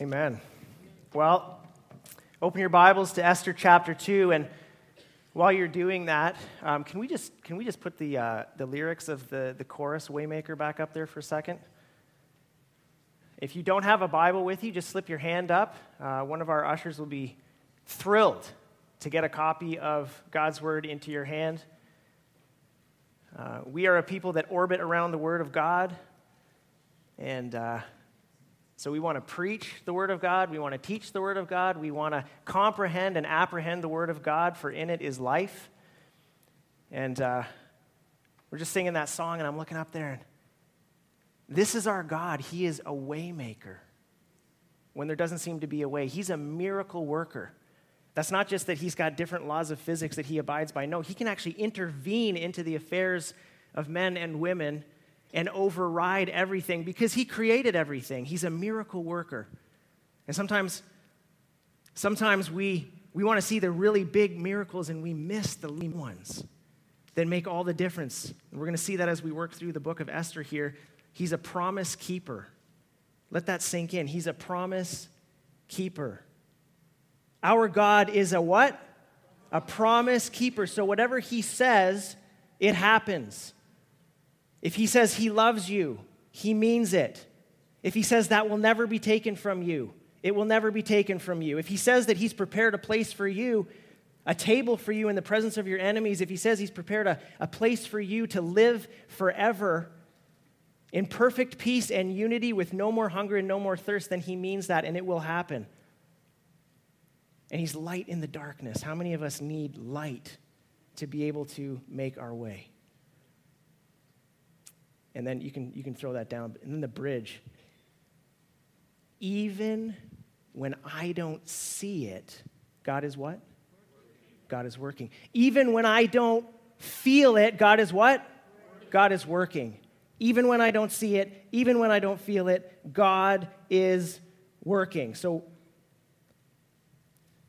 Amen. Well, open your Bibles to Esther chapter 2. And while you're doing that, um, can, we just, can we just put the, uh, the lyrics of the, the chorus, Waymaker, back up there for a second? If you don't have a Bible with you, just slip your hand up. Uh, one of our ushers will be thrilled to get a copy of God's Word into your hand. Uh, we are a people that orbit around the Word of God. And uh, so we want to preach the Word of God. We want to teach the Word of God. We want to comprehend and apprehend the Word of God, for in it is life. And uh, we're just singing that song, and I'm looking up there, and this is our God. He is a waymaker when there doesn't seem to be a way. He's a miracle worker. That's not just that he's got different laws of physics that he abides by. No, he can actually intervene into the affairs of men and women and override everything because he created everything. He's a miracle worker. And sometimes, sometimes we, we want to see the really big miracles and we miss the little ones that make all the difference. And we're going to see that as we work through the book of Esther here. He's a promise keeper. Let that sink in. He's a promise keeper. Our God is a what? A promise keeper. So whatever he says, it happens. If he says he loves you, he means it. If he says that will never be taken from you, it will never be taken from you. If he says that he's prepared a place for you, a table for you in the presence of your enemies, if he says he's prepared a, a place for you to live forever in perfect peace and unity with no more hunger and no more thirst, then he means that and it will happen. And he's light in the darkness. How many of us need light to be able to make our way? And then you can, you can throw that down. And then the bridge. Even when I don't see it, God is what? God is working. Even when I don't feel it, God is what? God is working. Even when I don't see it, even when I don't feel it, God is working. So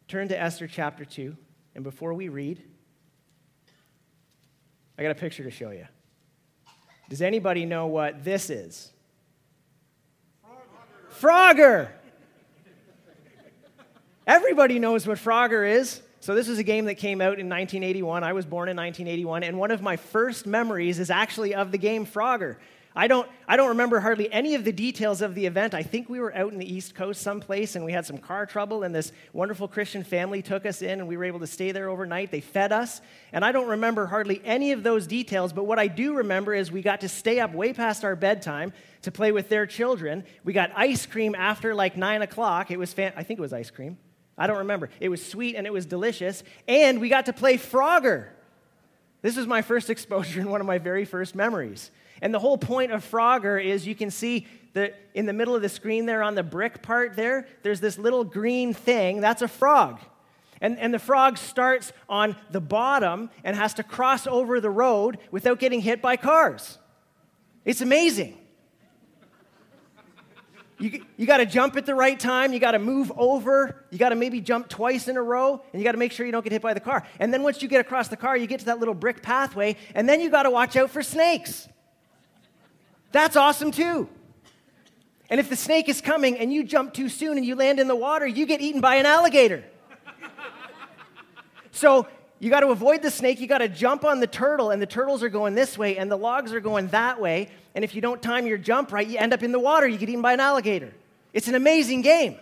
turn to Esther chapter 2. And before we read, I got a picture to show you. Does anybody know what this is? Frogger. Frogger. Everybody knows what Frogger is. So, this is a game that came out in 1981. I was born in 1981, and one of my first memories is actually of the game Frogger. I don't, I don't remember hardly any of the details of the event. I think we were out in the East Coast someplace and we had some car trouble, and this wonderful Christian family took us in and we were able to stay there overnight. They fed us, and I don't remember hardly any of those details, but what I do remember is we got to stay up way past our bedtime to play with their children. We got ice cream after like nine o'clock. It was, fan- I think it was ice cream. I don't remember. It was sweet and it was delicious, and we got to play Frogger. This was my first exposure and one of my very first memories. And the whole point of Frogger is you can see that in the middle of the screen there on the brick part there, there's this little green thing. That's a frog. And, and the frog starts on the bottom and has to cross over the road without getting hit by cars. It's amazing. You, you got to jump at the right time. You got to move over. You got to maybe jump twice in a row, and you got to make sure you don't get hit by the car. And then once you get across the car, you get to that little brick pathway, and then you got to watch out for snakes. That's awesome too. And if the snake is coming and you jump too soon and you land in the water, you get eaten by an alligator. so you got to avoid the snake. You got to jump on the turtle, and the turtles are going this way, and the logs are going that way. And if you don't time your jump right, you end up in the water. You get eaten by an alligator. It's an amazing game,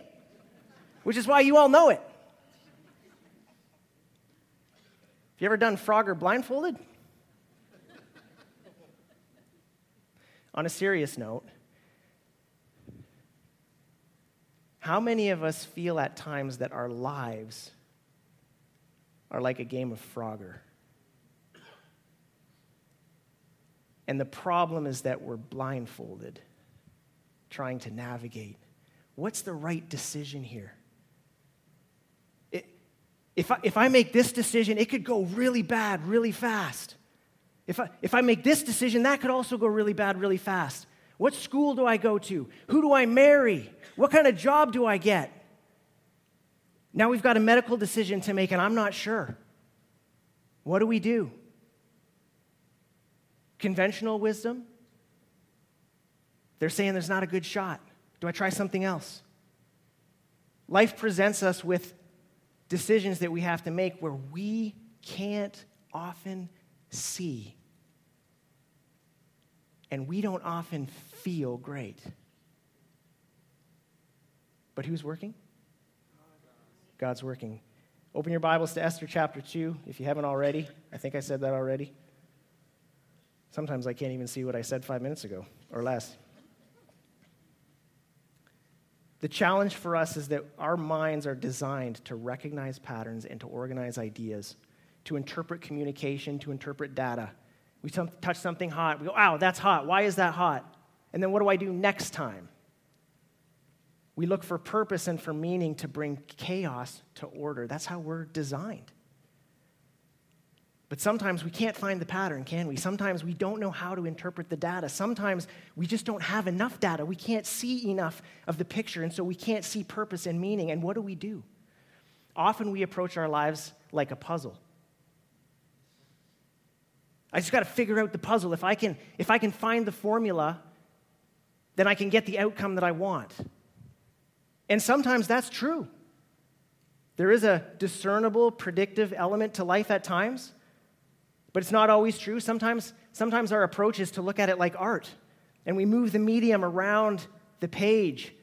which is why you all know it. Have you ever done Frogger blindfolded? On a serious note, how many of us feel at times that our lives are like a game of Frogger? And the problem is that we're blindfolded, trying to navigate. What's the right decision here? It, if, I, if I make this decision, it could go really bad really fast. If I, if I make this decision, that could also go really bad really fast. What school do I go to? Who do I marry? What kind of job do I get? Now we've got a medical decision to make, and I'm not sure. What do we do? Conventional wisdom? They're saying there's not a good shot. Do I try something else? Life presents us with decisions that we have to make where we can't often see. And we don't often feel great. But who's working? God's working. Open your Bibles to Esther chapter 2 if you haven't already. I think I said that already. Sometimes I can't even see what I said five minutes ago or less. The challenge for us is that our minds are designed to recognize patterns and to organize ideas, to interpret communication, to interpret data. We touch something hot, we go, ow, that's hot. Why is that hot? And then what do I do next time? We look for purpose and for meaning to bring chaos to order. That's how we're designed. But sometimes we can't find the pattern, can we? Sometimes we don't know how to interpret the data. Sometimes we just don't have enough data. We can't see enough of the picture, and so we can't see purpose and meaning. And what do we do? Often we approach our lives like a puzzle. I just got to figure out the puzzle. If I can if I can find the formula, then I can get the outcome that I want. And sometimes that's true. There is a discernible, predictive element to life at times, but it's not always true. Sometimes, sometimes our approach is to look at it like art, and we move the medium around the page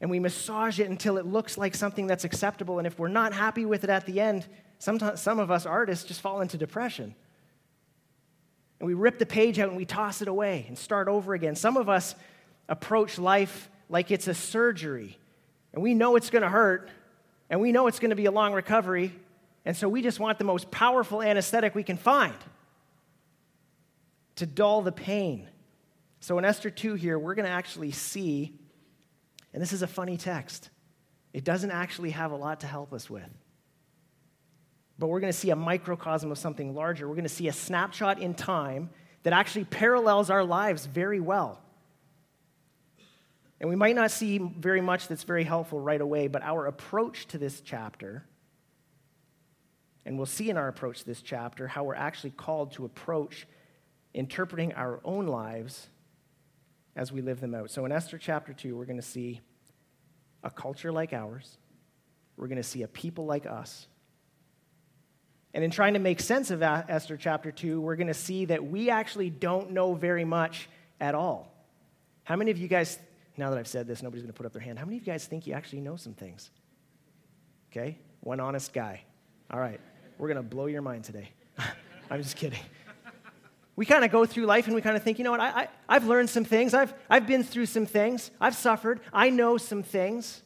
and we massage it until it looks like something that's acceptable. And if we're not happy with it at the end, sometimes some of us artists just fall into depression. And we rip the page out and we toss it away and start over again. Some of us approach life like it's a surgery and we know it's going to hurt, and we know it's going to be a long recovery, and so we just want the most powerful anesthetic we can find to dull the pain. So in Esther 2 here, we're going to actually see, and this is a funny text, it doesn't actually have a lot to help us with. But we're going to see a microcosm of something larger. We're going to see a snapshot in time that actually parallels our lives very well. And we might not see very much that's very helpful right away, but our approach to this chapter, and we'll see in our approach to this chapter how we're actually called to approach interpreting our own lives as we live them out. So in Esther chapter 2, we're going to see a culture like ours, we're going to see a people like us. And in trying to make sense of Esther chapter 2, we're going to see that we actually don't know very much at all. How many of you guys now that I've said this, nobody's going to put up their hand. How many of you guys think you actually know some things? Okay? One honest guy. All right. We're going to blow your mind today. I'm just kidding. We kind of go through life and we kind of think, you know what, I, I, have learned some things. I've, I've been through some things. I've suffered. I know some things.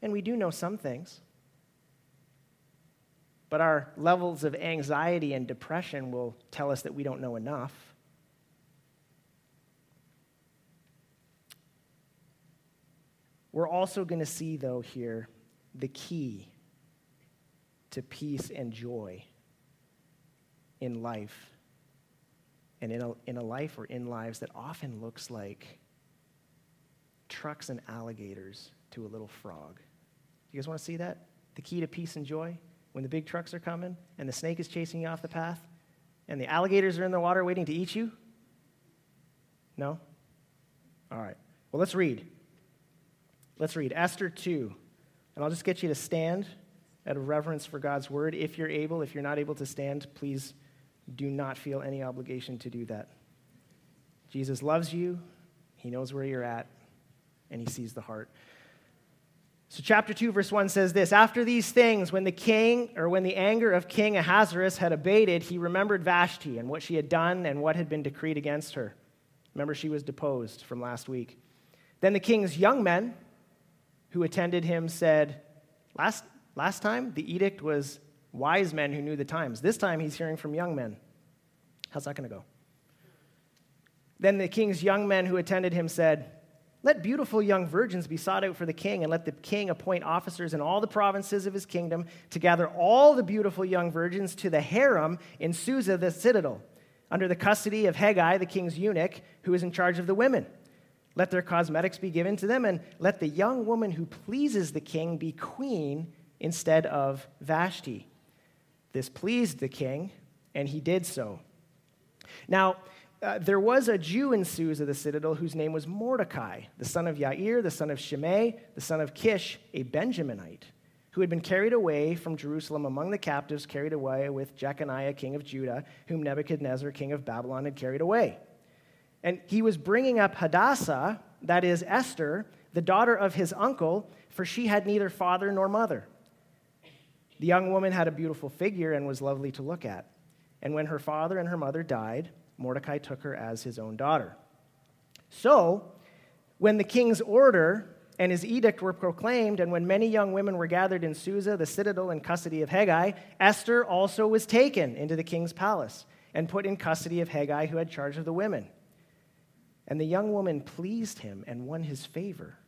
And we do know some things. But our levels of anxiety and depression will tell us that we don't know enough. We're also going to see, though, here the key to peace and joy in life and in a, in a life or in lives that often looks like trucks and alligators to a little frog. You guys want to see that? The key to peace and joy? When the big trucks are coming and the snake is chasing you off the path and the alligators are in the water waiting to eat you? No? All right. Well, let's read. Let's read Esther 2. And I'll just get you to stand out of reverence for God's word. If you're able, if you're not able to stand, please do not feel any obligation to do that. Jesus loves you, He knows where you're at, and He sees the heart. So, chapter 2, verse 1 says this After these things, when the king, or when the anger of King Ahasuerus had abated, he remembered Vashti and what she had done and what had been decreed against her. Remember, she was deposed from last week. Then the king's young men, who attended him said, Last, last time the edict was wise men who knew the times. This time he's hearing from young men. How's that going to go? Then the king's young men who attended him said, Let beautiful young virgins be sought out for the king, and let the king appoint officers in all the provinces of his kingdom to gather all the beautiful young virgins to the harem in Susa, the citadel, under the custody of Hegai, the king's eunuch, who is in charge of the women. Let their cosmetics be given to them, and let the young woman who pleases the king be queen instead of Vashti. This pleased the king, and he did so. Now, uh, there was a Jew in Susa, the citadel, whose name was Mordecai, the son of Yair, the son of Shimei, the son of Kish, a Benjaminite, who had been carried away from Jerusalem among the captives, carried away with Jeconiah, king of Judah, whom Nebuchadnezzar, king of Babylon, had carried away. And he was bringing up Hadassah, that is Esther, the daughter of his uncle, for she had neither father nor mother. The young woman had a beautiful figure and was lovely to look at. And when her father and her mother died, Mordecai took her as his own daughter. So, when the king's order and his edict were proclaimed, and when many young women were gathered in Susa, the citadel, in custody of Hegai, Esther also was taken into the king's palace and put in custody of Hegai, who had charge of the women. And the young woman pleased him and won his favor.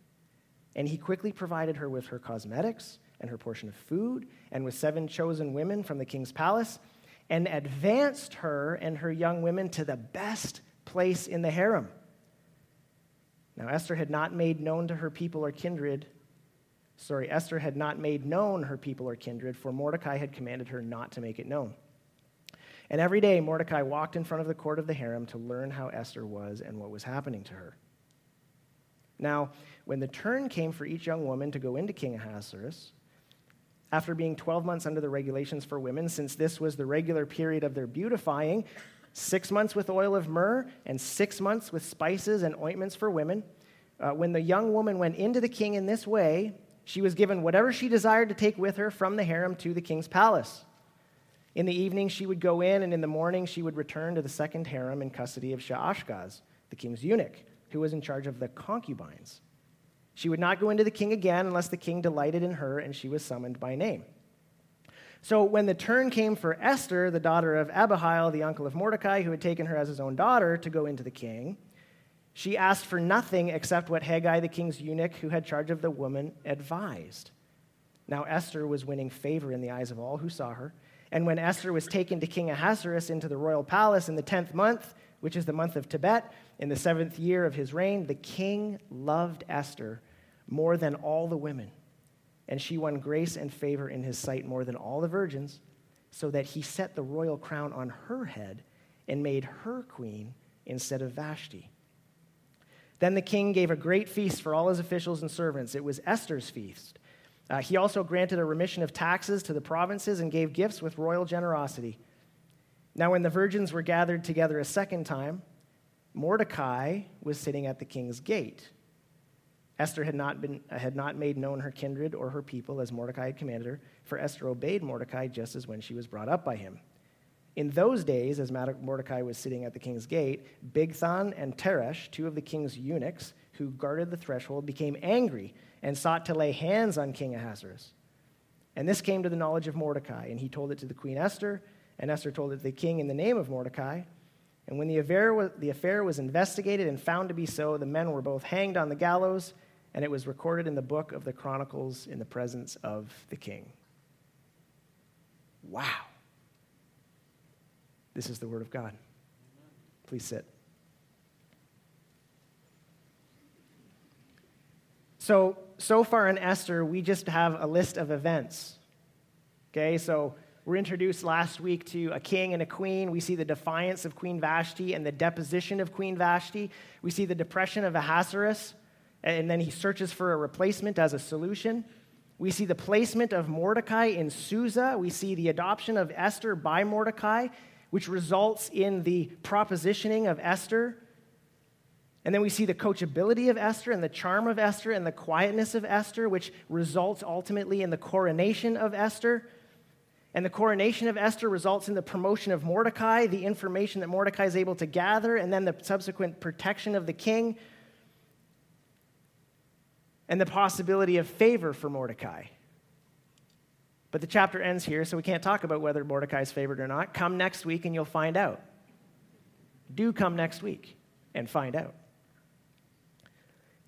And he quickly provided her with her cosmetics and her portion of food, and with seven chosen women from the king's palace and advanced her and her young women to the best place in the harem. Now, Esther had not made known to her people or kindred. Sorry, Esther had not made known her people or kindred, for Mordecai had commanded her not to make it known. And every day, Mordecai walked in front of the court of the harem to learn how Esther was and what was happening to her. Now, when the turn came for each young woman to go into King Ahasuerus, after being 12 months under the regulations for women, since this was the regular period of their beautifying, six months with oil of myrrh and six months with spices and ointments for women. Uh, when the young woman went into the king in this way, she was given whatever she desired to take with her from the harem to the king's palace. In the evening, she would go in, and in the morning, she would return to the second harem in custody of Shaashgaz, the king's eunuch, who was in charge of the concubines. She would not go into the king again unless the king delighted in her and she was summoned by name. So when the turn came for Esther, the daughter of Abihail, the uncle of Mordecai, who had taken her as his own daughter, to go into the king, she asked for nothing except what Hegai, the king's eunuch, who had charge of the woman, advised. Now Esther was winning favor in the eyes of all who saw her. And when Esther was taken to King Ahasuerus into the royal palace in the tenth month, which is the month of Tebet, in the seventh year of his reign, the king loved Esther more than all the women, and she won grace and favor in his sight more than all the virgins, so that he set the royal crown on her head and made her queen instead of Vashti. Then the king gave a great feast for all his officials and servants. It was Esther's feast. Uh, he also granted a remission of taxes to the provinces and gave gifts with royal generosity. Now, when the virgins were gathered together a second time, Mordecai was sitting at the king's gate. Esther had not, been, had not made known her kindred or her people as Mordecai had commanded her, for Esther obeyed Mordecai just as when she was brought up by him. In those days, as Mordecai was sitting at the king's gate, Bigthan and Teresh, two of the king's eunuchs who guarded the threshold, became angry and sought to lay hands on King Ahasuerus. And this came to the knowledge of Mordecai, and he told it to the queen Esther, and Esther told it to the king in the name of Mordecai. And when the affair was, the affair was investigated and found to be so, the men were both hanged on the gallows and it was recorded in the book of the Chronicles in the presence of the king. Wow. This is the word of God. Please sit. So, so far in Esther, we just have a list of events. Okay, so we're introduced last week to a king and a queen. We see the defiance of Queen Vashti and the deposition of Queen Vashti. We see the depression of Ahasuerus and then he searches for a replacement as a solution. We see the placement of Mordecai in Susa. We see the adoption of Esther by Mordecai, which results in the propositioning of Esther. And then we see the coachability of Esther and the charm of Esther and the quietness of Esther, which results ultimately in the coronation of Esther. And the coronation of Esther results in the promotion of Mordecai, the information that Mordecai is able to gather, and then the subsequent protection of the king and the possibility of favor for Mordecai. But the chapter ends here, so we can't talk about whether Mordecai is favored or not. Come next week and you'll find out. Do come next week and find out.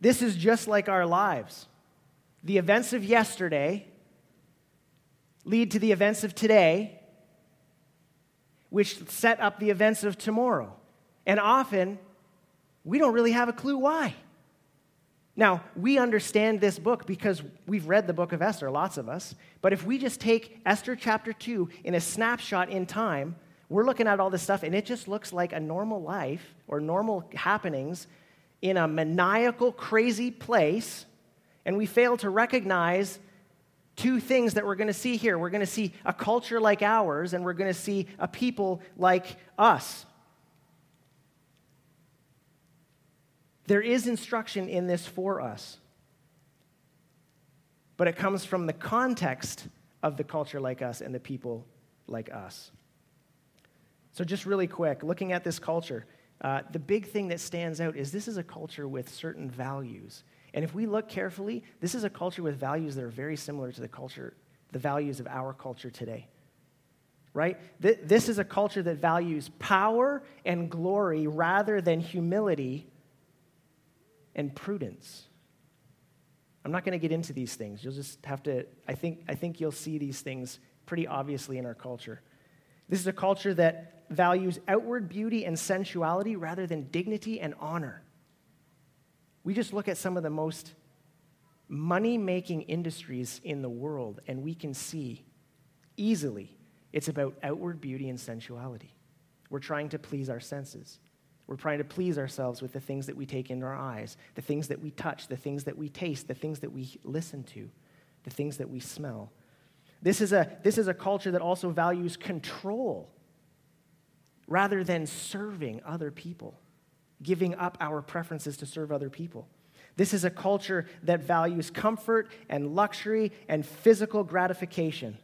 This is just like our lives. The events of yesterday lead to the events of today, which set up the events of tomorrow. And often, we don't really have a clue why. Now, we understand this book because we've read the book of Esther, lots of us. But if we just take Esther chapter 2 in a snapshot in time, we're looking at all this stuff and it just looks like a normal life or normal happenings in a maniacal, crazy place, and we fail to recognize two things that we're going to see here. We're going to see a culture like ours, and we're going to see a people like us. There is instruction in this for us, but it comes from the context of the culture like us and the people like us. So, just really quick, looking at this culture, uh, the big thing that stands out is this is a culture with certain values. And if we look carefully, this is a culture with values that are very similar to the culture, the values of our culture today. Right? This is a culture that values power and glory rather than humility and prudence. I'm not going to get into these things. You'll just have to, I think, I think you'll see these things pretty obviously in our culture. This is a culture that values outward beauty and sensuality rather than dignity and honor. We just look at some of the most money making industries in the world, and we can see easily it's about outward beauty and sensuality. We're trying to please our senses. We're trying to please ourselves with the things that we take in our eyes, the things that we touch, the things that we taste, the things that we listen to, the things that we smell. This is a, this is a culture that also values control rather than serving other people giving up our preferences to serve other people. This is a culture that values comfort and luxury and physical gratification.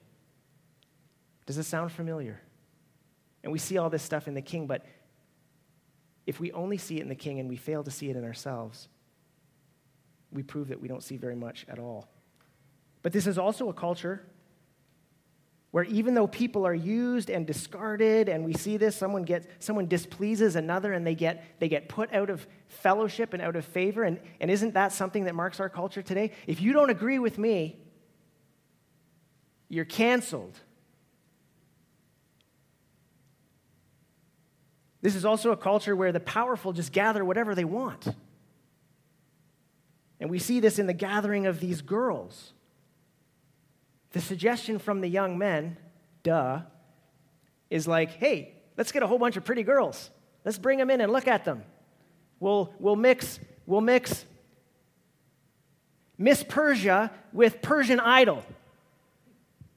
Does this sound familiar? And we see all this stuff in the king, but if we only see it in the king and we fail to see it in ourselves, we prove that we don't see very much at all. But this is also a culture where even though people are used and discarded and we see this someone gets someone displeases another and they get they get put out of fellowship and out of favor. And, and isn't that something that marks our culture today? If you don't agree with me you're canceled this is also a culture where the powerful just gather whatever they want and we see this in the gathering of these girls the suggestion from the young men, duh, is like, hey, let's get a whole bunch of pretty girls. Let's bring them in and look at them. We'll, we'll mix, we'll mix Miss Persia with Persian Idol.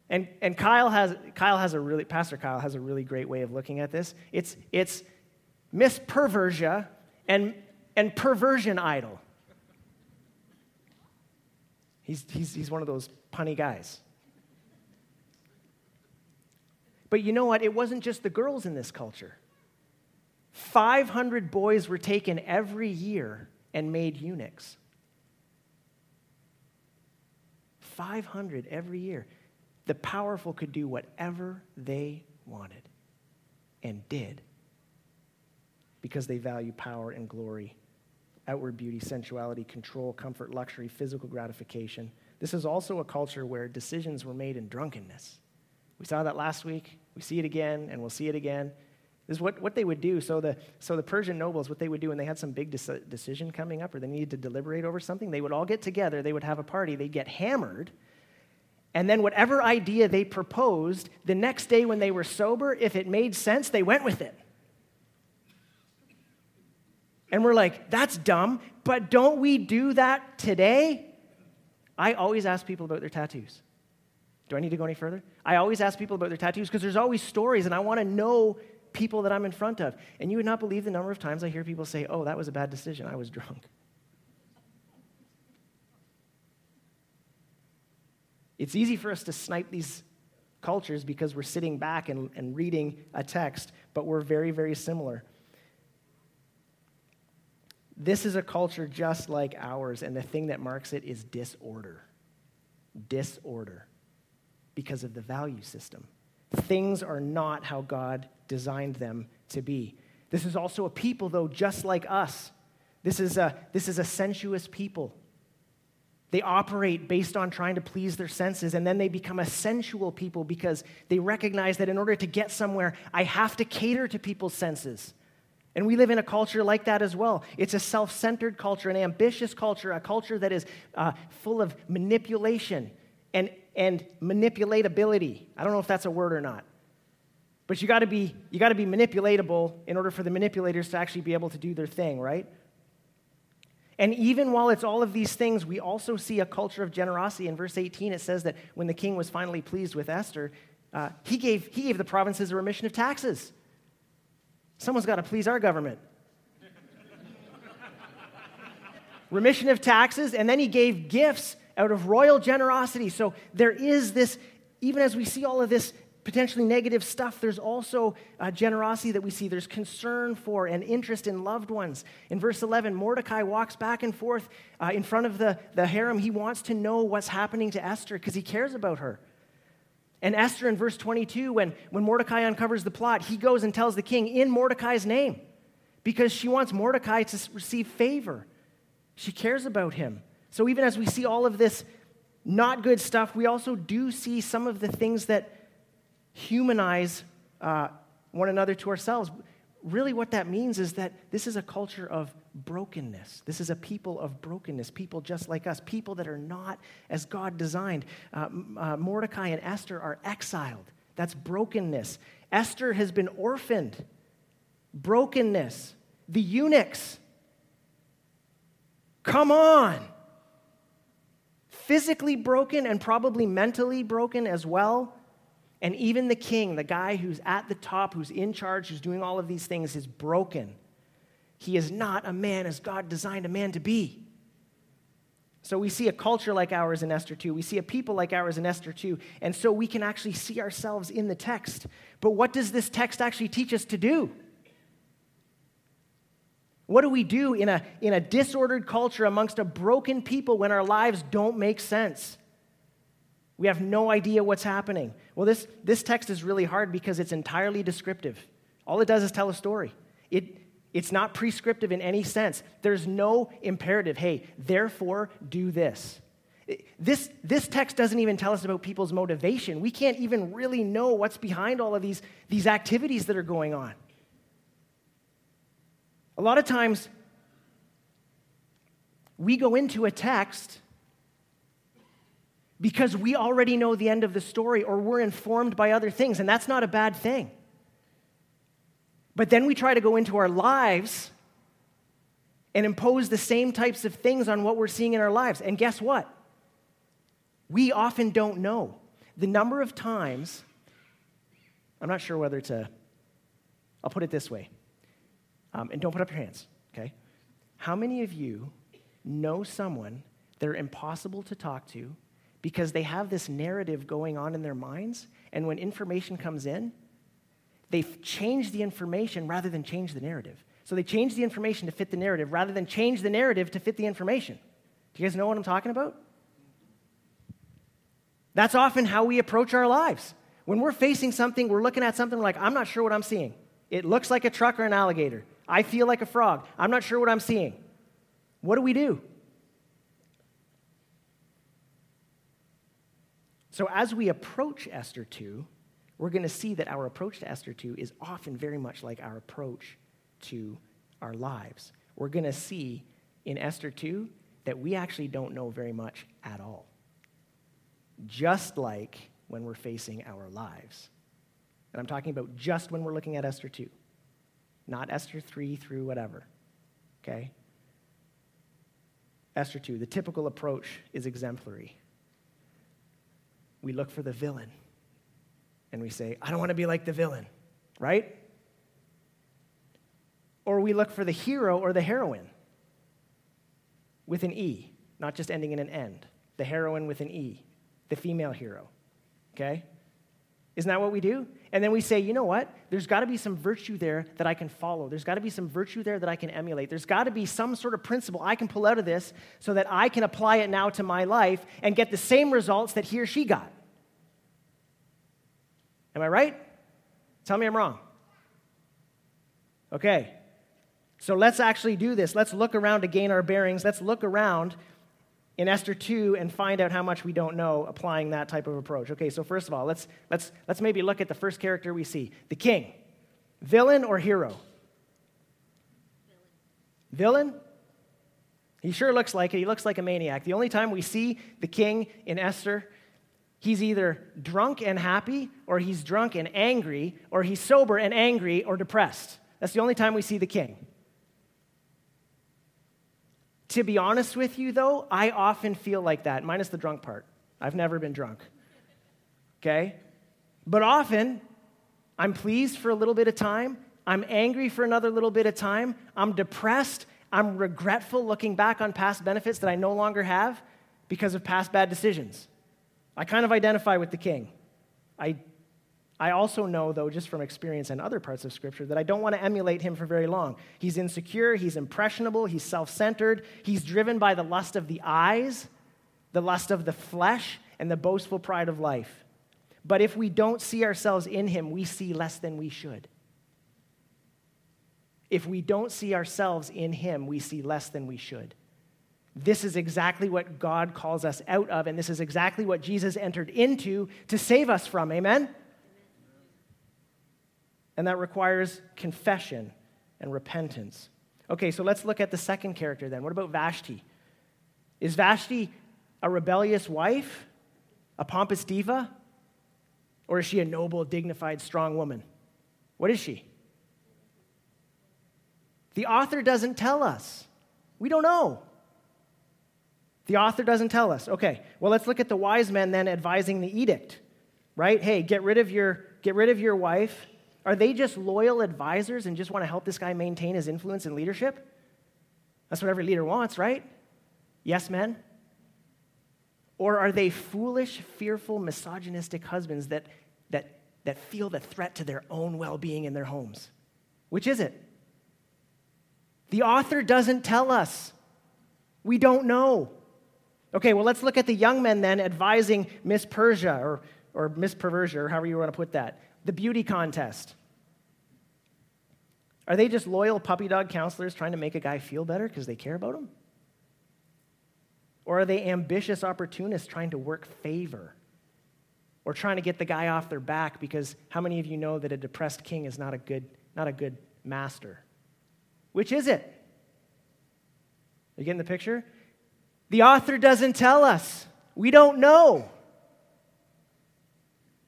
And, and Kyle, has, Kyle has a really, Pastor Kyle has a really great way of looking at this. It's, it's Miss Perversia and, and Perversion Idol. He's, he's, he's one of those punny guys. But you know what? It wasn't just the girls in this culture. 500 boys were taken every year and made eunuchs. 500 every year. The powerful could do whatever they wanted and did because they value power and glory, outward beauty, sensuality, control, comfort, luxury, physical gratification. This is also a culture where decisions were made in drunkenness. We saw that last week. We see it again, and we'll see it again. This is what, what they would do. So the, so the Persian nobles, what they would do when they had some big de- decision coming up or they needed to deliberate over something, they would all get together, they would have a party, they'd get hammered, and then whatever idea they proposed, the next day when they were sober, if it made sense, they went with it. And we're like, that's dumb, but don't we do that today? I always ask people about their tattoos. Do I need to go any further? I always ask people about their tattoos because there's always stories, and I want to know people that I'm in front of. And you would not believe the number of times I hear people say, Oh, that was a bad decision. I was drunk. It's easy for us to snipe these cultures because we're sitting back and, and reading a text, but we're very, very similar. This is a culture just like ours, and the thing that marks it is disorder. Disorder because of the value system. Things are not how God designed them to be. This is also a people, though, just like us. This is a, this is a sensuous people. They operate based on trying to please their senses, and then they become a sensual people because they recognize that in order to get somewhere, I have to cater to people's senses. And we live in a culture like that as well. It's a self centered culture, an ambitious culture, a culture that is uh, full of manipulation and and manipulatability. I don't know if that's a word or not. But you got to be you got to be manipulatable in order for the manipulators to actually be able to do their thing, right? And even while it's all of these things, we also see a culture of generosity. In verse 18, it says that when the king was finally pleased with Esther, uh, he, gave, he gave the provinces a remission of taxes. Someone's got to please our government. remission of taxes, and then he gave gifts out of royal generosity. So there is this, even as we see all of this potentially negative stuff, there's also generosity that we see. There's concern for and interest in loved ones. In verse 11, Mordecai walks back and forth uh, in front of the, the harem. He wants to know what's happening to Esther because he cares about her. And Esther in verse 22, when, when Mordecai uncovers the plot, he goes and tells the king in Mordecai's name because she wants Mordecai to receive favor. She cares about him. So even as we see all of this not good stuff, we also do see some of the things that humanize uh, one another to ourselves. Really, what that means is that this is a culture of brokenness. This is a people of brokenness, people just like us, people that are not as God designed. Uh, uh, Mordecai and Esther are exiled. That's brokenness. Esther has been orphaned. Brokenness. The eunuchs. Come on. Physically broken and probably mentally broken as well. And even the king, the guy who's at the top, who's in charge, who's doing all of these things, is broken. He is not a man as God designed a man to be. So we see a culture like ours in Esther 2. We see a people like ours in Esther 2. And so we can actually see ourselves in the text. But what does this text actually teach us to do? What do we do in a, in a disordered culture amongst a broken people when our lives don't make sense? We have no idea what's happening. Well, this, this text is really hard because it's entirely descriptive. All it does is tell a story. It, it's not prescriptive in any sense. There's no imperative, hey, therefore do this. This, this text doesn't even tell us about people's motivation. We can't even really know what's behind all of these, these activities that are going on. A lot of times, we go into a text because we already know the end of the story or we're informed by other things, and that's not a bad thing. But then we try to go into our lives and impose the same types of things on what we're seeing in our lives. And guess what? We often don't know. The number of times, I'm not sure whether to, I'll put it this way, um, and don't put up your hands, okay? How many of you know someone that are impossible to talk to because they have this narrative going on in their minds, and when information comes in, they change the information rather than change the narrative. So they change the information to fit the narrative rather than change the narrative to fit the information. Do you guys know what I'm talking about? That's often how we approach our lives. When we're facing something, we're looking at something, like, I'm not sure what I'm seeing. It looks like a truck or an alligator. I feel like a frog. I'm not sure what I'm seeing. What do we do? So, as we approach Esther 2, we're going to see that our approach to Esther 2 is often very much like our approach to our lives. We're going to see in Esther 2 that we actually don't know very much at all. Just like when we're facing our lives. And I'm talking about just when we're looking at Esther 2, not Esther 3 through whatever. Okay? Esther 2, the typical approach is exemplary we look for the villain and we say, I don't want to be like the villain, right? Or we look for the hero or the heroine with an E, not just ending in an end. The heroine with an E, the female hero, okay? Isn't that what we do? And then we say, you know what? There's got to be some virtue there that I can follow. There's got to be some virtue there that I can emulate. There's got to be some sort of principle I can pull out of this so that I can apply it now to my life and get the same results that he or she got. Am I right? Tell me I'm wrong. Okay. So let's actually do this. Let's look around to gain our bearings. Let's look around in Esther 2 and find out how much we don't know applying that type of approach. Okay, so first of all, let's, let's, let's maybe look at the first character we see the king. Villain or hero? Villain. Villain? He sure looks like it. He looks like a maniac. The only time we see the king in Esther He's either drunk and happy, or he's drunk and angry, or he's sober and angry or depressed. That's the only time we see the king. To be honest with you, though, I often feel like that, minus the drunk part. I've never been drunk. Okay? But often, I'm pleased for a little bit of time. I'm angry for another little bit of time. I'm depressed. I'm regretful looking back on past benefits that I no longer have because of past bad decisions. I kind of identify with the king. I I also know, though, just from experience and other parts of Scripture, that I don't want to emulate him for very long. He's insecure, he's impressionable, he's self centered, he's driven by the lust of the eyes, the lust of the flesh, and the boastful pride of life. But if we don't see ourselves in him, we see less than we should. If we don't see ourselves in him, we see less than we should. This is exactly what God calls us out of, and this is exactly what Jesus entered into to save us from. Amen? and that requires confession and repentance. Okay, so let's look at the second character then. What about Vashti? Is Vashti a rebellious wife, a pompous diva, or is she a noble, dignified, strong woman? What is she? The author doesn't tell us. We don't know. The author doesn't tell us. Okay, well, let's look at the wise men then advising the edict, right? Hey, get rid of your, get rid of your wife are they just loyal advisors and just want to help this guy maintain his influence and leadership? That's what every leader wants, right? Yes, men? Or are they foolish, fearful, misogynistic husbands that, that, that feel the threat to their own well being in their homes? Which is it? The author doesn't tell us. We don't know. Okay, well, let's look at the young men then advising Miss Persia or, or Miss Perversia, or however you want to put that the beauty contest? Are they just loyal puppy dog counselors trying to make a guy feel better because they care about him? Or are they ambitious opportunists trying to work favor? Or trying to get the guy off their back because how many of you know that a depressed king is not a good, not a good master? Which is it? You getting the picture? The author doesn't tell us. We don't know.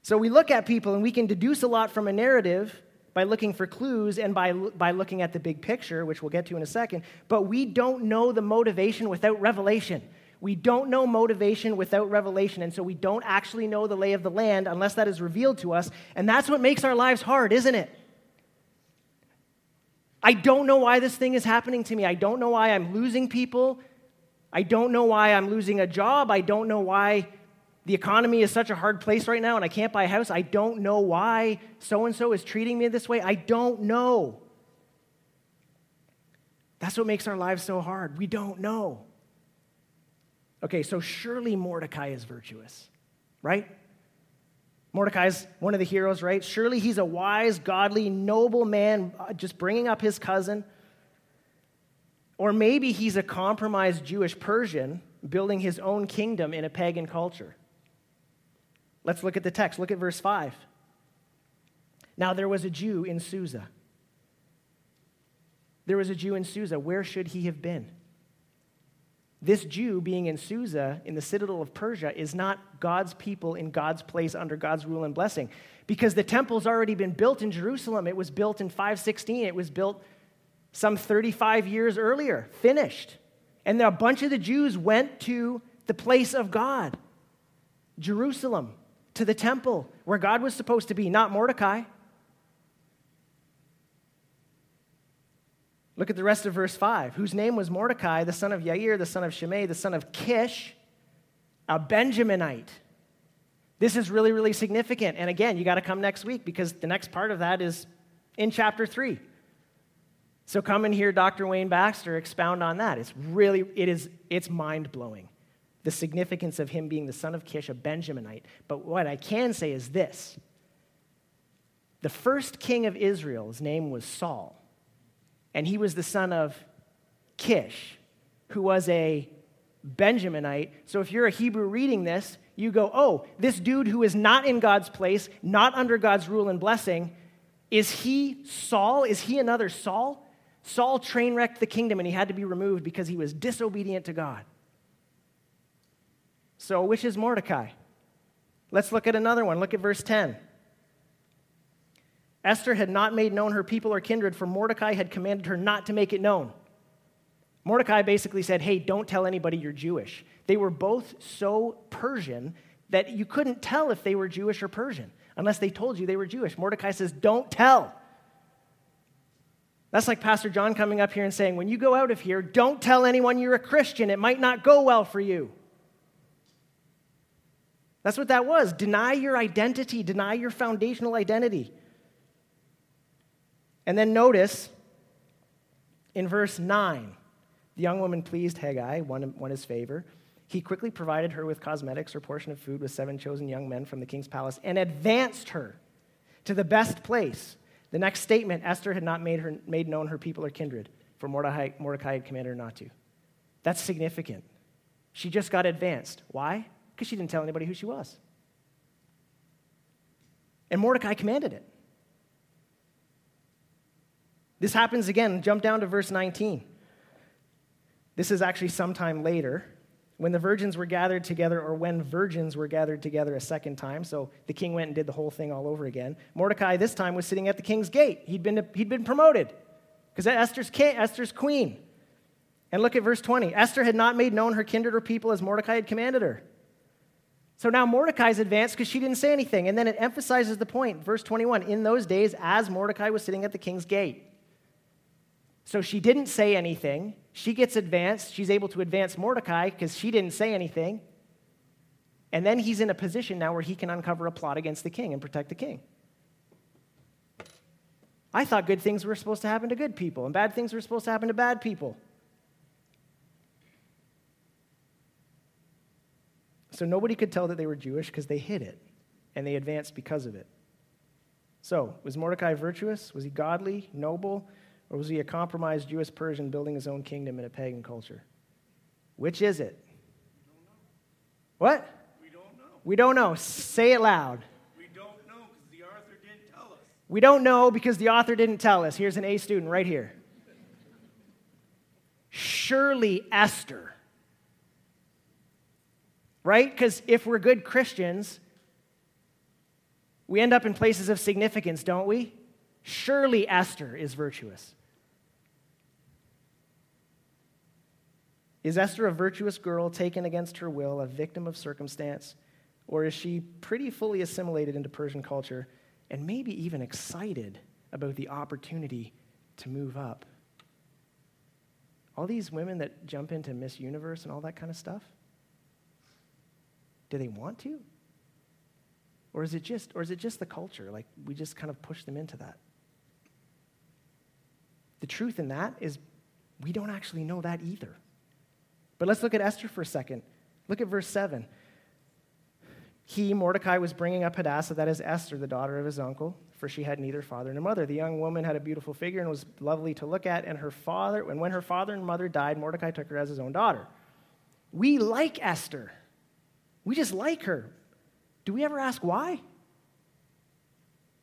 So we look at people and we can deduce a lot from a narrative by looking for clues and by, by looking at the big picture, which we'll get to in a second. But we don't know the motivation without revelation. We don't know motivation without revelation. And so we don't actually know the lay of the land unless that is revealed to us. And that's what makes our lives hard, isn't it? I don't know why this thing is happening to me. I don't know why I'm losing people. I don't know why I'm losing a job. I don't know why the economy is such a hard place right now and I can't buy a house. I don't know why so and so is treating me this way. I don't know. That's what makes our lives so hard. We don't know. Okay, so surely Mordecai is virtuous, right? Mordecai's one of the heroes, right? Surely he's a wise, godly, noble man uh, just bringing up his cousin. Or maybe he's a compromised Jewish Persian building his own kingdom in a pagan culture. Let's look at the text. Look at verse 5. Now there was a Jew in Susa. There was a Jew in Susa. Where should he have been? This Jew being in Susa, in the citadel of Persia, is not God's people in God's place under God's rule and blessing. Because the temple's already been built in Jerusalem. It was built in 516. It was built some 35 years earlier, finished. And a bunch of the Jews went to the place of God, Jerusalem to the temple where God was supposed to be, not Mordecai. Look at the rest of verse 5. Whose name was Mordecai, the son of Yair, the son of Shimei, the son of Kish, a Benjaminite. This is really, really significant. And again, you got to come next week because the next part of that is in chapter 3. So come and hear Dr. Wayne Baxter expound on that. It's really, it is, it's mind blowing the significance of him being the son of Kish, a Benjaminite. But what I can say is this the first king of Israel, his name was Saul, and he was the son of Kish, who was a Benjaminite. So if you're a Hebrew reading this, you go, oh, this dude who is not in God's place, not under God's rule and blessing, is he Saul? Is he another Saul? Saul train wrecked the kingdom and he had to be removed because he was disobedient to God. So, which is Mordecai? Let's look at another one. Look at verse 10. Esther had not made known her people or kindred, for Mordecai had commanded her not to make it known. Mordecai basically said, Hey, don't tell anybody you're Jewish. They were both so Persian that you couldn't tell if they were Jewish or Persian unless they told you they were Jewish. Mordecai says, Don't tell. That's like Pastor John coming up here and saying, When you go out of here, don't tell anyone you're a Christian. It might not go well for you. That's what that was. Deny your identity, deny your foundational identity. And then notice in verse 9, the young woman pleased Hegai, won, won his favor. He quickly provided her with cosmetics or portion of food with seven chosen young men from the king's palace and advanced her to the best place. The next statement Esther had not made, her, made known her people or kindred, for Mordecai, Mordecai had commanded her not to. That's significant. She just got advanced. Why? Because she didn't tell anybody who she was. And Mordecai commanded it. This happens again. Jump down to verse 19. This is actually sometime later when the virgins were gathered together, or when virgins were gathered together a second time. So the king went and did the whole thing all over again. Mordecai this time was sitting at the king's gate. He'd been, he'd been promoted because Esther's, king, Esther's queen. And look at verse 20. Esther had not made known her kindred or people as Mordecai had commanded her. So now Mordecai's advanced because she didn't say anything. And then it emphasizes the point. Verse 21 In those days, as Mordecai was sitting at the king's gate. So she didn't say anything. She gets advanced. She's able to advance Mordecai because she didn't say anything. And then he's in a position now where he can uncover a plot against the king and protect the king. I thought good things were supposed to happen to good people and bad things were supposed to happen to bad people. So nobody could tell that they were Jewish because they hid it and they advanced because of it. So, was Mordecai virtuous? Was he godly, noble? Or was he a compromised Jewish Persian building his own kingdom in a pagan culture? Which is it? What? We don't know. We don't know. Say it loud. We don't know because the author didn't tell us. We don't know because the author didn't tell us. Here's an A student right here. Surely Esther. Right? Because if we're good Christians, we end up in places of significance, don't we? Surely Esther is virtuous. Is Esther a virtuous girl taken against her will, a victim of circumstance? Or is she pretty fully assimilated into Persian culture and maybe even excited about the opportunity to move up? All these women that jump into Miss Universe and all that kind of stuff, do they want to? Or is it just, or is it just the culture? Like we just kind of push them into that? The truth in that is we don't actually know that either. But let's look at Esther for a second. Look at verse 7. He, Mordecai, was bringing up Hadassah, that is Esther, the daughter of his uncle, for she had neither father nor mother. The young woman had a beautiful figure and was lovely to look at, and her father, and when her father and mother died, Mordecai took her as his own daughter. We like Esther. We just like her. Do we ever ask why?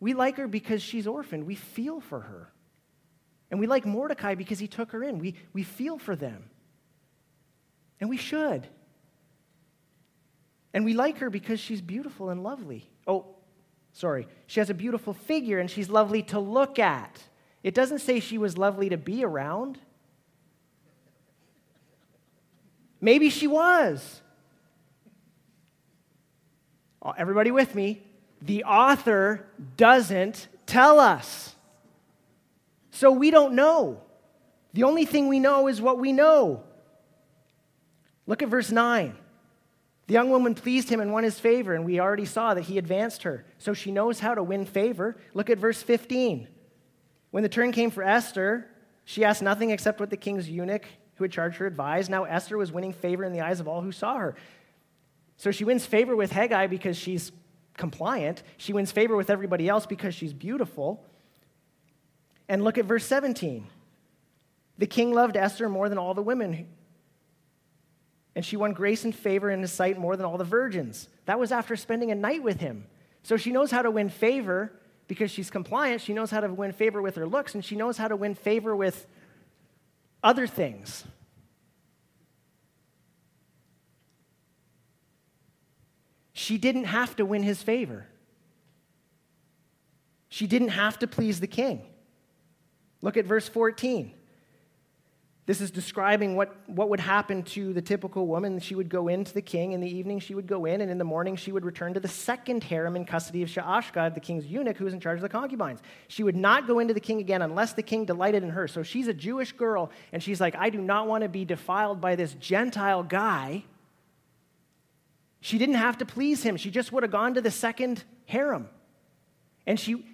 We like her because she's orphaned. We feel for her. And we like Mordecai because he took her in. We, we feel for them. And we should. And we like her because she's beautiful and lovely. Oh, sorry. She has a beautiful figure and she's lovely to look at. It doesn't say she was lovely to be around. Maybe she was. Oh, everybody with me? The author doesn't tell us. So we don't know. The only thing we know is what we know. Look at verse 9. The young woman pleased him and won his favor, and we already saw that he advanced her. So she knows how to win favor. Look at verse 15. When the turn came for Esther, she asked nothing except what the king's eunuch who had charged her advised. Now Esther was winning favor in the eyes of all who saw her. So she wins favor with Hegai because she's compliant. She wins favor with everybody else because she's beautiful. And look at verse 17. The king loved Esther more than all the women and she won grace and favor in his sight more than all the virgins. That was after spending a night with him. So she knows how to win favor because she's compliant. She knows how to win favor with her looks, and she knows how to win favor with other things. she didn't have to win his favor. She didn't have to please the king. Look at verse 14. This is describing what, what would happen to the typical woman. She would go in to the king. In the evening, she would go in, and in the morning, she would return to the second harem in custody of Shaashgaz, the king's eunuch, who was in charge of the concubines. She would not go into the king again unless the king delighted in her. So she's a Jewish girl, and she's like, I do not want to be defiled by this Gentile guy. She didn't have to please him. She just would have gone to the second harem. And, she,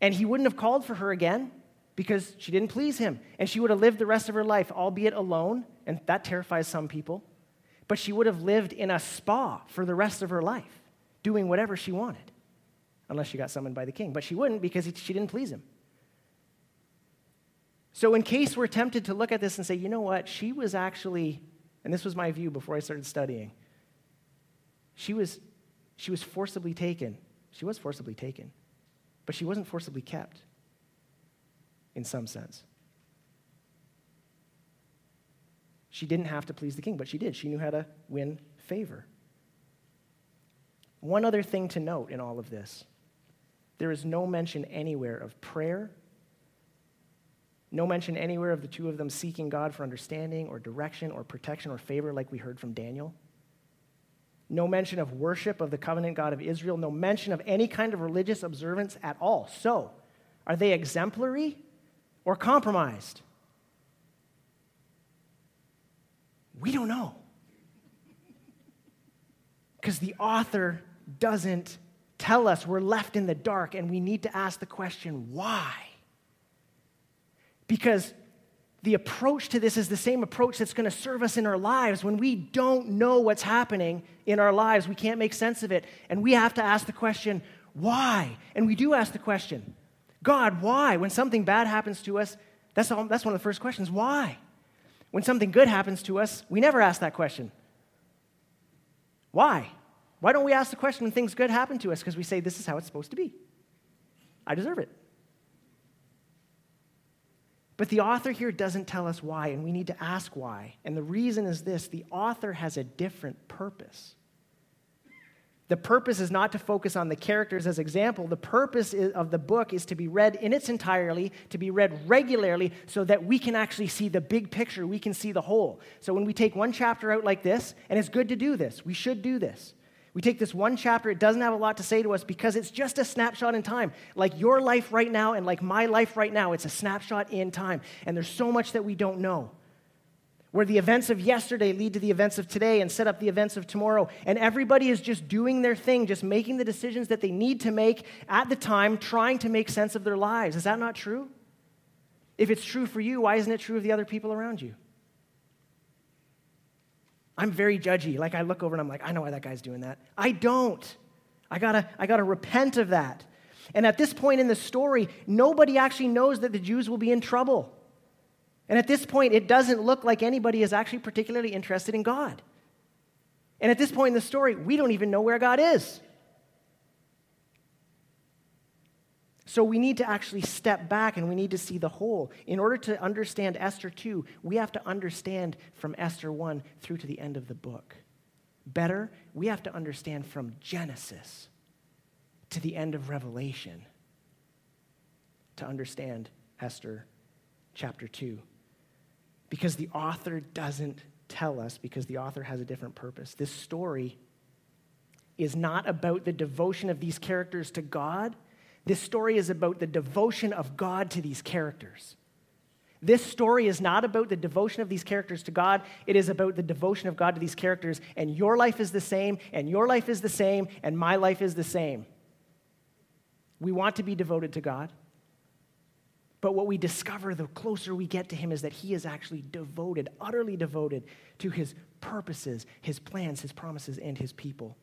and he wouldn't have called for her again because she didn't please him. And she would have lived the rest of her life, albeit alone, and that terrifies some people. But she would have lived in a spa for the rest of her life, doing whatever she wanted, unless she got summoned by the king. But she wouldn't because she didn't please him. So, in case we're tempted to look at this and say, you know what, she was actually, and this was my view before I started studying, she was, she was forcibly taken. She was forcibly taken, but she wasn't forcibly kept in some sense. She didn't have to please the king, but she did. She knew how to win favor. One other thing to note in all of this there is no mention anywhere of prayer, no mention anywhere of the two of them seeking God for understanding or direction or protection or favor, like we heard from Daniel. No mention of worship of the covenant God of Israel, no mention of any kind of religious observance at all. So, are they exemplary? Or compromised? We don't know. Because the author doesn't tell us. We're left in the dark, and we need to ask the question why? Because the approach to this is the same approach that's going to serve us in our lives. When we don't know what's happening in our lives, we can't make sense of it. And we have to ask the question, why? And we do ask the question. God, why? When something bad happens to us, that's, all, that's one of the first questions. Why? When something good happens to us, we never ask that question. Why? Why don't we ask the question when things good happen to us? Because we say, this is how it's supposed to be. I deserve it. But the author here doesn't tell us why, and we need to ask why. And the reason is this the author has a different purpose. The purpose is not to focus on the characters as example. The purpose of the book is to be read in its entirety, to be read regularly, so that we can actually see the big picture. We can see the whole. So when we take one chapter out like this, and it's good to do this, we should do this. We take this one chapter, it doesn't have a lot to say to us because it's just a snapshot in time. Like your life right now and like my life right now, it's a snapshot in time. And there's so much that we don't know where the events of yesterday lead to the events of today and set up the events of tomorrow. And everybody is just doing their thing, just making the decisions that they need to make at the time, trying to make sense of their lives. Is that not true? If it's true for you, why isn't it true of the other people around you? I'm very judgy. Like I look over and I'm like, I know why that guy's doing that. I don't. I gotta, I gotta repent of that. And at this point in the story, nobody actually knows that the Jews will be in trouble. And at this point, it doesn't look like anybody is actually particularly interested in God. And at this point in the story, we don't even know where God is. So we need to actually step back and we need to see the whole. In order to understand Esther 2, we have to understand from Esther 1 through to the end of the book. Better, we have to understand from Genesis to the end of Revelation to understand Esther chapter 2 because the author doesn't tell us, because the author has a different purpose. This story is not about the devotion of these characters to God. This story is about the devotion of God to these characters. This story is not about the devotion of these characters to God. It is about the devotion of God to these characters. And your life is the same, and your life is the same, and my life is the same. We want to be devoted to God. But what we discover the closer we get to him is that he is actually devoted, utterly devoted to his purposes, his plans, his promises, and his people.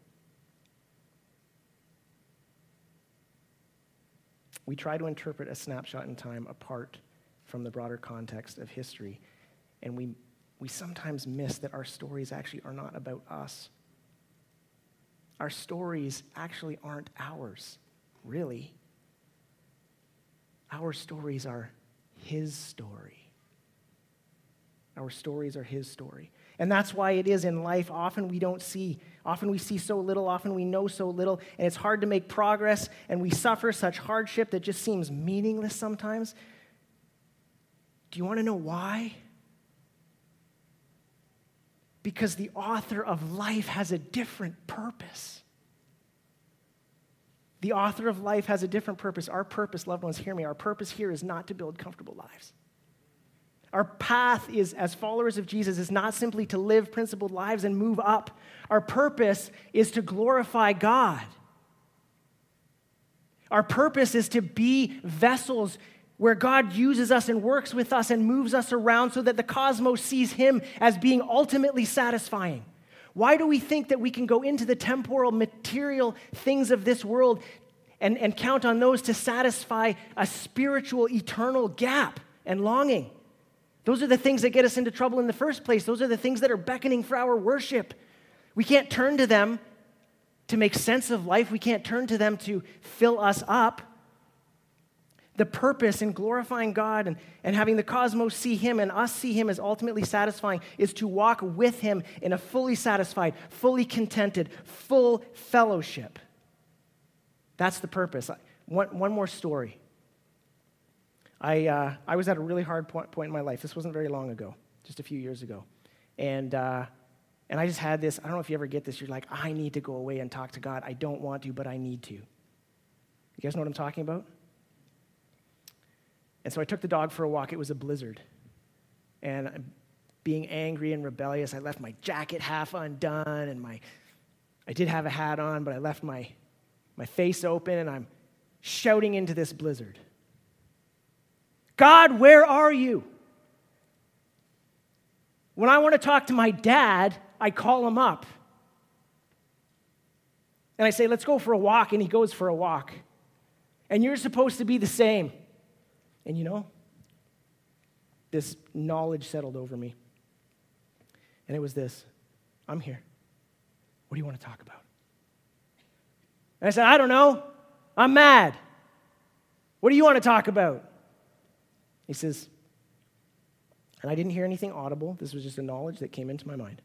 We try to interpret a snapshot in time apart from the broader context of history, and we, we sometimes miss that our stories actually are not about us. Our stories actually aren't ours, really. Our stories are His story. Our stories are His story. And that's why it is in life. Often we don't see. Often we see so little. Often we know so little. And it's hard to make progress. And we suffer such hardship that just seems meaningless sometimes. Do you want to know why? Because the author of life has a different purpose. The author of life has a different purpose. Our purpose, loved ones, hear me, our purpose here is not to build comfortable lives. Our path is, as followers of Jesus, is not simply to live principled lives and move up. Our purpose is to glorify God. Our purpose is to be vessels where God uses us and works with us and moves us around so that the cosmos sees Him as being ultimately satisfying. Why do we think that we can go into the temporal, material things of this world and, and count on those to satisfy a spiritual, eternal gap and longing? Those are the things that get us into trouble in the first place. Those are the things that are beckoning for our worship. We can't turn to them to make sense of life, we can't turn to them to fill us up. The purpose in glorifying God and, and having the cosmos see Him and us see Him as ultimately satisfying is to walk with Him in a fully satisfied, fully contented, full fellowship. That's the purpose. One, one more story. I, uh, I was at a really hard point, point in my life. This wasn't very long ago, just a few years ago. And, uh, and I just had this I don't know if you ever get this. You're like, I need to go away and talk to God. I don't want to, but I need to. You guys know what I'm talking about? And so I took the dog for a walk. It was a blizzard. And being angry and rebellious, I left my jacket half undone and my I did have a hat on, but I left my my face open and I'm shouting into this blizzard. God, where are you? When I want to talk to my dad, I call him up. And I say, let's go for a walk. And he goes for a walk. And you're supposed to be the same. And you know, this knowledge settled over me. And it was this I'm here. What do you want to talk about? And I said, I don't know. I'm mad. What do you want to talk about? He says, and I didn't hear anything audible. This was just a knowledge that came into my mind.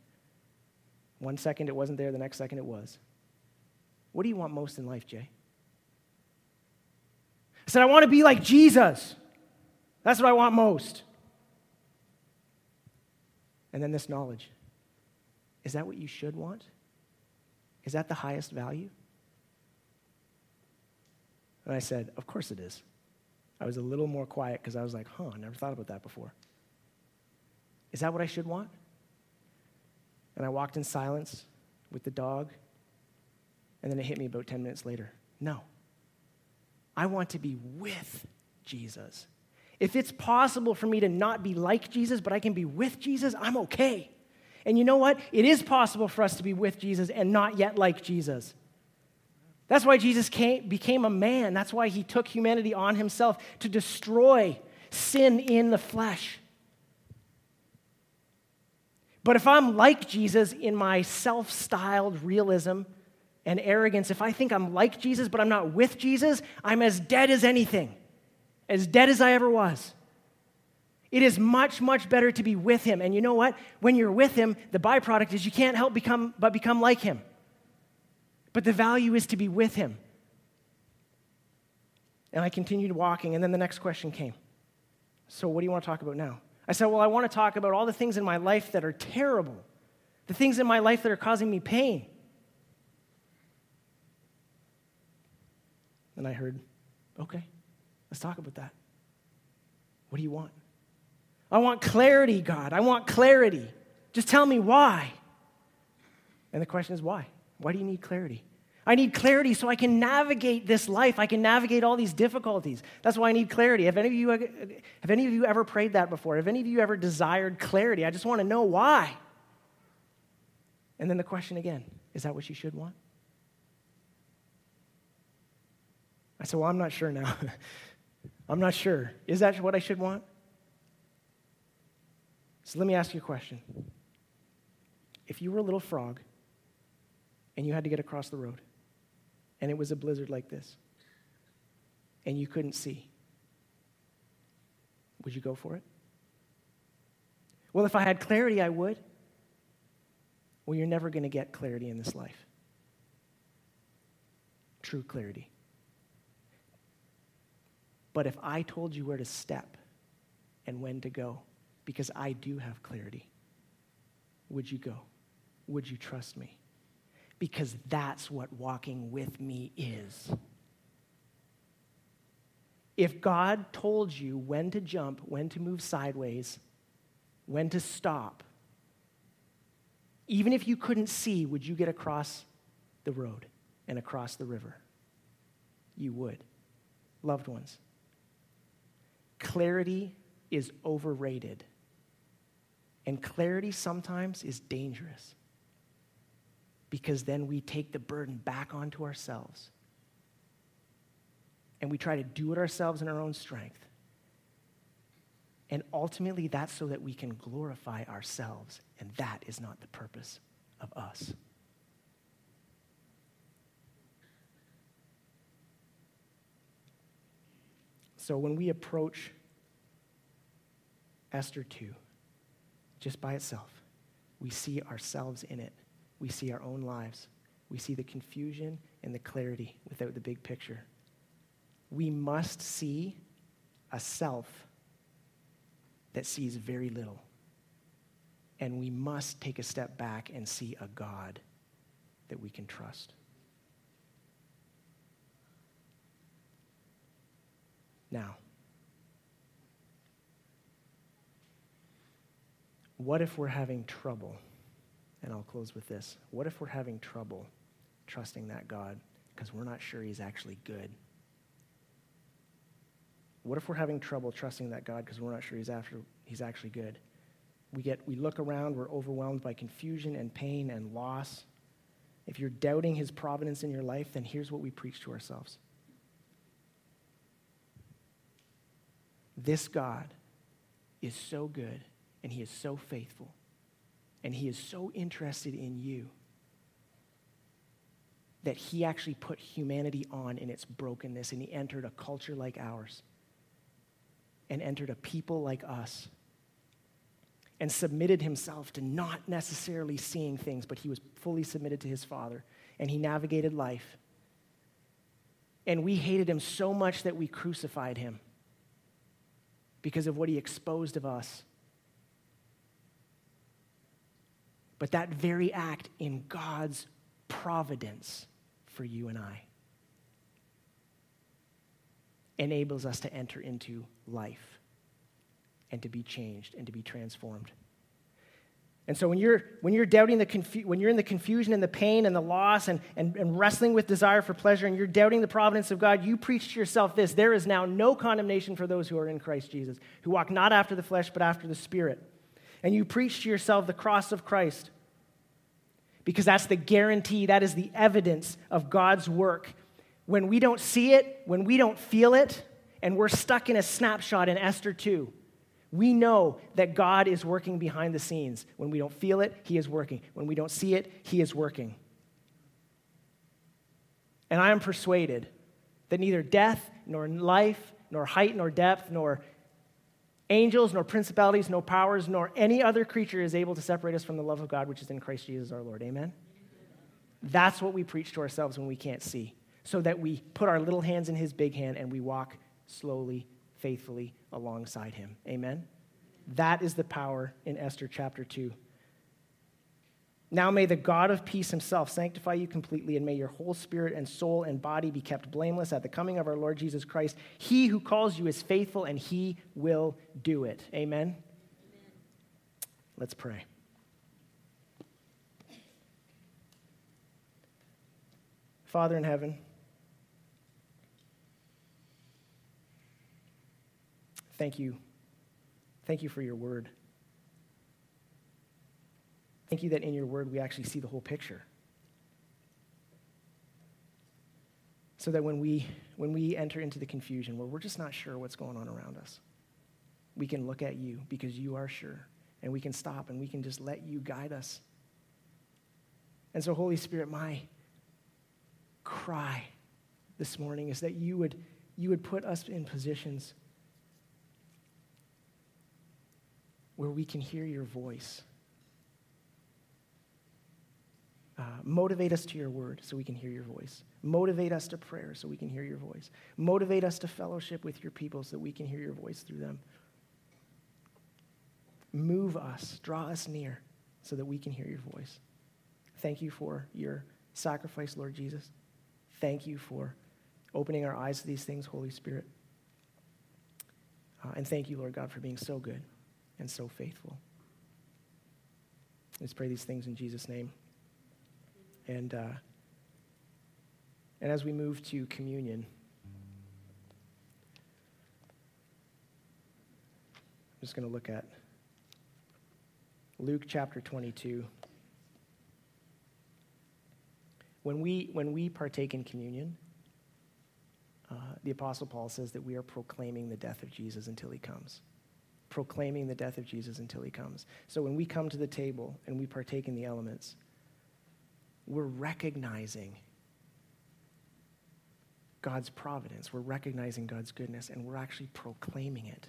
One second it wasn't there, the next second it was. What do you want most in life, Jay? I said, I want to be like Jesus. That's what I want most. And then this knowledge. Is that what you should want? Is that the highest value? And I said, Of course it is. I was a little more quiet because I was like, huh, I never thought about that before. Is that what I should want? And I walked in silence with the dog, and then it hit me about 10 minutes later. No. I want to be with Jesus. If it's possible for me to not be like Jesus, but I can be with Jesus, I'm okay. And you know what? It is possible for us to be with Jesus and not yet like Jesus. That's why Jesus came, became a man. That's why he took humanity on himself to destroy sin in the flesh. But if I'm like Jesus in my self styled realism and arrogance, if I think I'm like Jesus but I'm not with Jesus, I'm as dead as anything, as dead as I ever was. It is much, much better to be with him. And you know what? When you're with him, the byproduct is you can't help become, but become like him. But the value is to be with him. And I continued walking, and then the next question came. So, what do you want to talk about now? I said, Well, I want to talk about all the things in my life that are terrible, the things in my life that are causing me pain. And I heard, Okay, let's talk about that. What do you want? I want clarity, God. I want clarity. Just tell me why. And the question is, why? Why do you need clarity? I need clarity so I can navigate this life. I can navigate all these difficulties. That's why I need clarity. Have any of you, have any of you ever prayed that before? Have any of you ever desired clarity? I just want to know why. And then the question again is that what you should want? I said, Well, I'm not sure now. I'm not sure. Is that what I should want? So let me ask you a question. If you were a little frog and you had to get across the road, and it was a blizzard like this, and you couldn't see, would you go for it? Well, if I had clarity, I would. well, you're never going to get clarity in this life. True clarity. But if I told you where to step and when to go, because I do have clarity, would you go? Would you trust me? Because that's what walking with me is. If God told you when to jump, when to move sideways, when to stop, even if you couldn't see, would you get across the road and across the river? You would. Loved ones, clarity is overrated. And clarity sometimes is dangerous because then we take the burden back onto ourselves and we try to do it ourselves in our own strength. And ultimately, that's so that we can glorify ourselves, and that is not the purpose of us. So when we approach Esther 2, just by itself, we see ourselves in it. We see our own lives. We see the confusion and the clarity without the big picture. We must see a self that sees very little. And we must take a step back and see a God that we can trust. Now, what if we're having trouble? And I'll close with this. What if we're having trouble trusting that God because we're not sure He's actually good? What if we're having trouble trusting that God because we're not sure he's, after, he's actually good? We, get, we look around, we're overwhelmed by confusion and pain and loss. If you're doubting his providence in your life, then here's what we preach to ourselves This God is so good and he is so faithful and he is so interested in you that he actually put humanity on in its brokenness and he entered a culture like ours and entered a people like us and submitted himself to not necessarily seeing things, but he was fully submitted to his Father and he navigated life. And we hated him so much that we crucified him because of what he exposed of us. But that very act in God's providence for you and I enables us to enter into life and to be changed and to be transformed. And so when you're, when you're doubting the confu- when you're in the confusion and the pain and the loss and, and, and wrestling with desire for pleasure and you're doubting the providence of God, you preach to yourself this there is now no condemnation for those who are in Christ Jesus, who walk not after the flesh but after the Spirit. And you preach to yourself the cross of Christ because that's the guarantee, that is the evidence of God's work when we don't see it, when we don't feel it, and we're stuck in a snapshot in Esther 2, we know that God is working behind the scenes. When we don't feel it, He is working. When we don't see it, He is working. And I am persuaded that neither death, nor life, nor height, nor depth, nor angels, nor principalities, nor powers, nor any other creature is able to separate us from the love of God which is in Christ Jesus our Lord. Amen? That's what we preach to ourselves when we can't see so that we put our little hands in his big hand and we walk slowly, faithfully alongside him. Amen? That is the power in Esther chapter 2. Now may the God of peace himself sanctify you completely, and may your whole spirit and soul and body be kept blameless at the coming of our Lord Jesus Christ. He who calls you is faithful, and he will do it. Amen? Amen. Let's pray. Father in heaven, Thank you. Thank you for your word. Thank you that in your word we actually see the whole picture. So that when we, when we enter into the confusion where we're just not sure what's going on around us, we can look at you because you are sure. And we can stop and we can just let you guide us. And so, Holy Spirit, my cry this morning is that you would, you would put us in positions where we can hear your voice. Uh, motivate us to your word so we can hear your voice. Motivate us to prayer so we can hear your voice. Motivate us to fellowship with your people so we can hear your voice through them. Move us, draw us near so that we can hear your voice. Thank you for your sacrifice, Lord Jesus. Thank you for opening our eyes to these things, Holy Spirit. Uh, and thank you, Lord God, for being so good and so faithful. Let's pray these things in Jesus' name. And, uh, and as we move to communion, I'm just going to look at Luke chapter 22. When we, when we partake in communion, uh, the Apostle Paul says that we are proclaiming the death of Jesus until he comes. Proclaiming the death of Jesus until he comes. So when we come to the table and we partake in the elements, we're recognizing God's providence. We're recognizing God's goodness, and we're actually proclaiming it.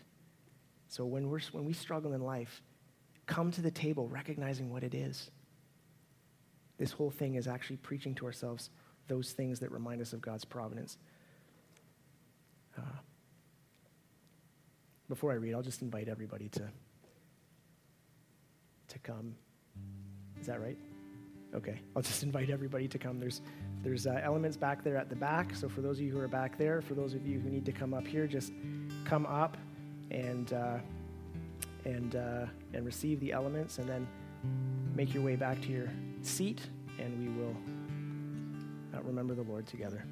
So when, we're, when we struggle in life, come to the table recognizing what it is. This whole thing is actually preaching to ourselves those things that remind us of God's providence. Before I read, I'll just invite everybody to, to come. Is that right? Okay, I'll just invite everybody to come. There's, there's uh, elements back there at the back. So for those of you who are back there, for those of you who need to come up here, just come up and, uh, and, uh, and receive the elements and then make your way back to your seat and we will uh, remember the Lord together.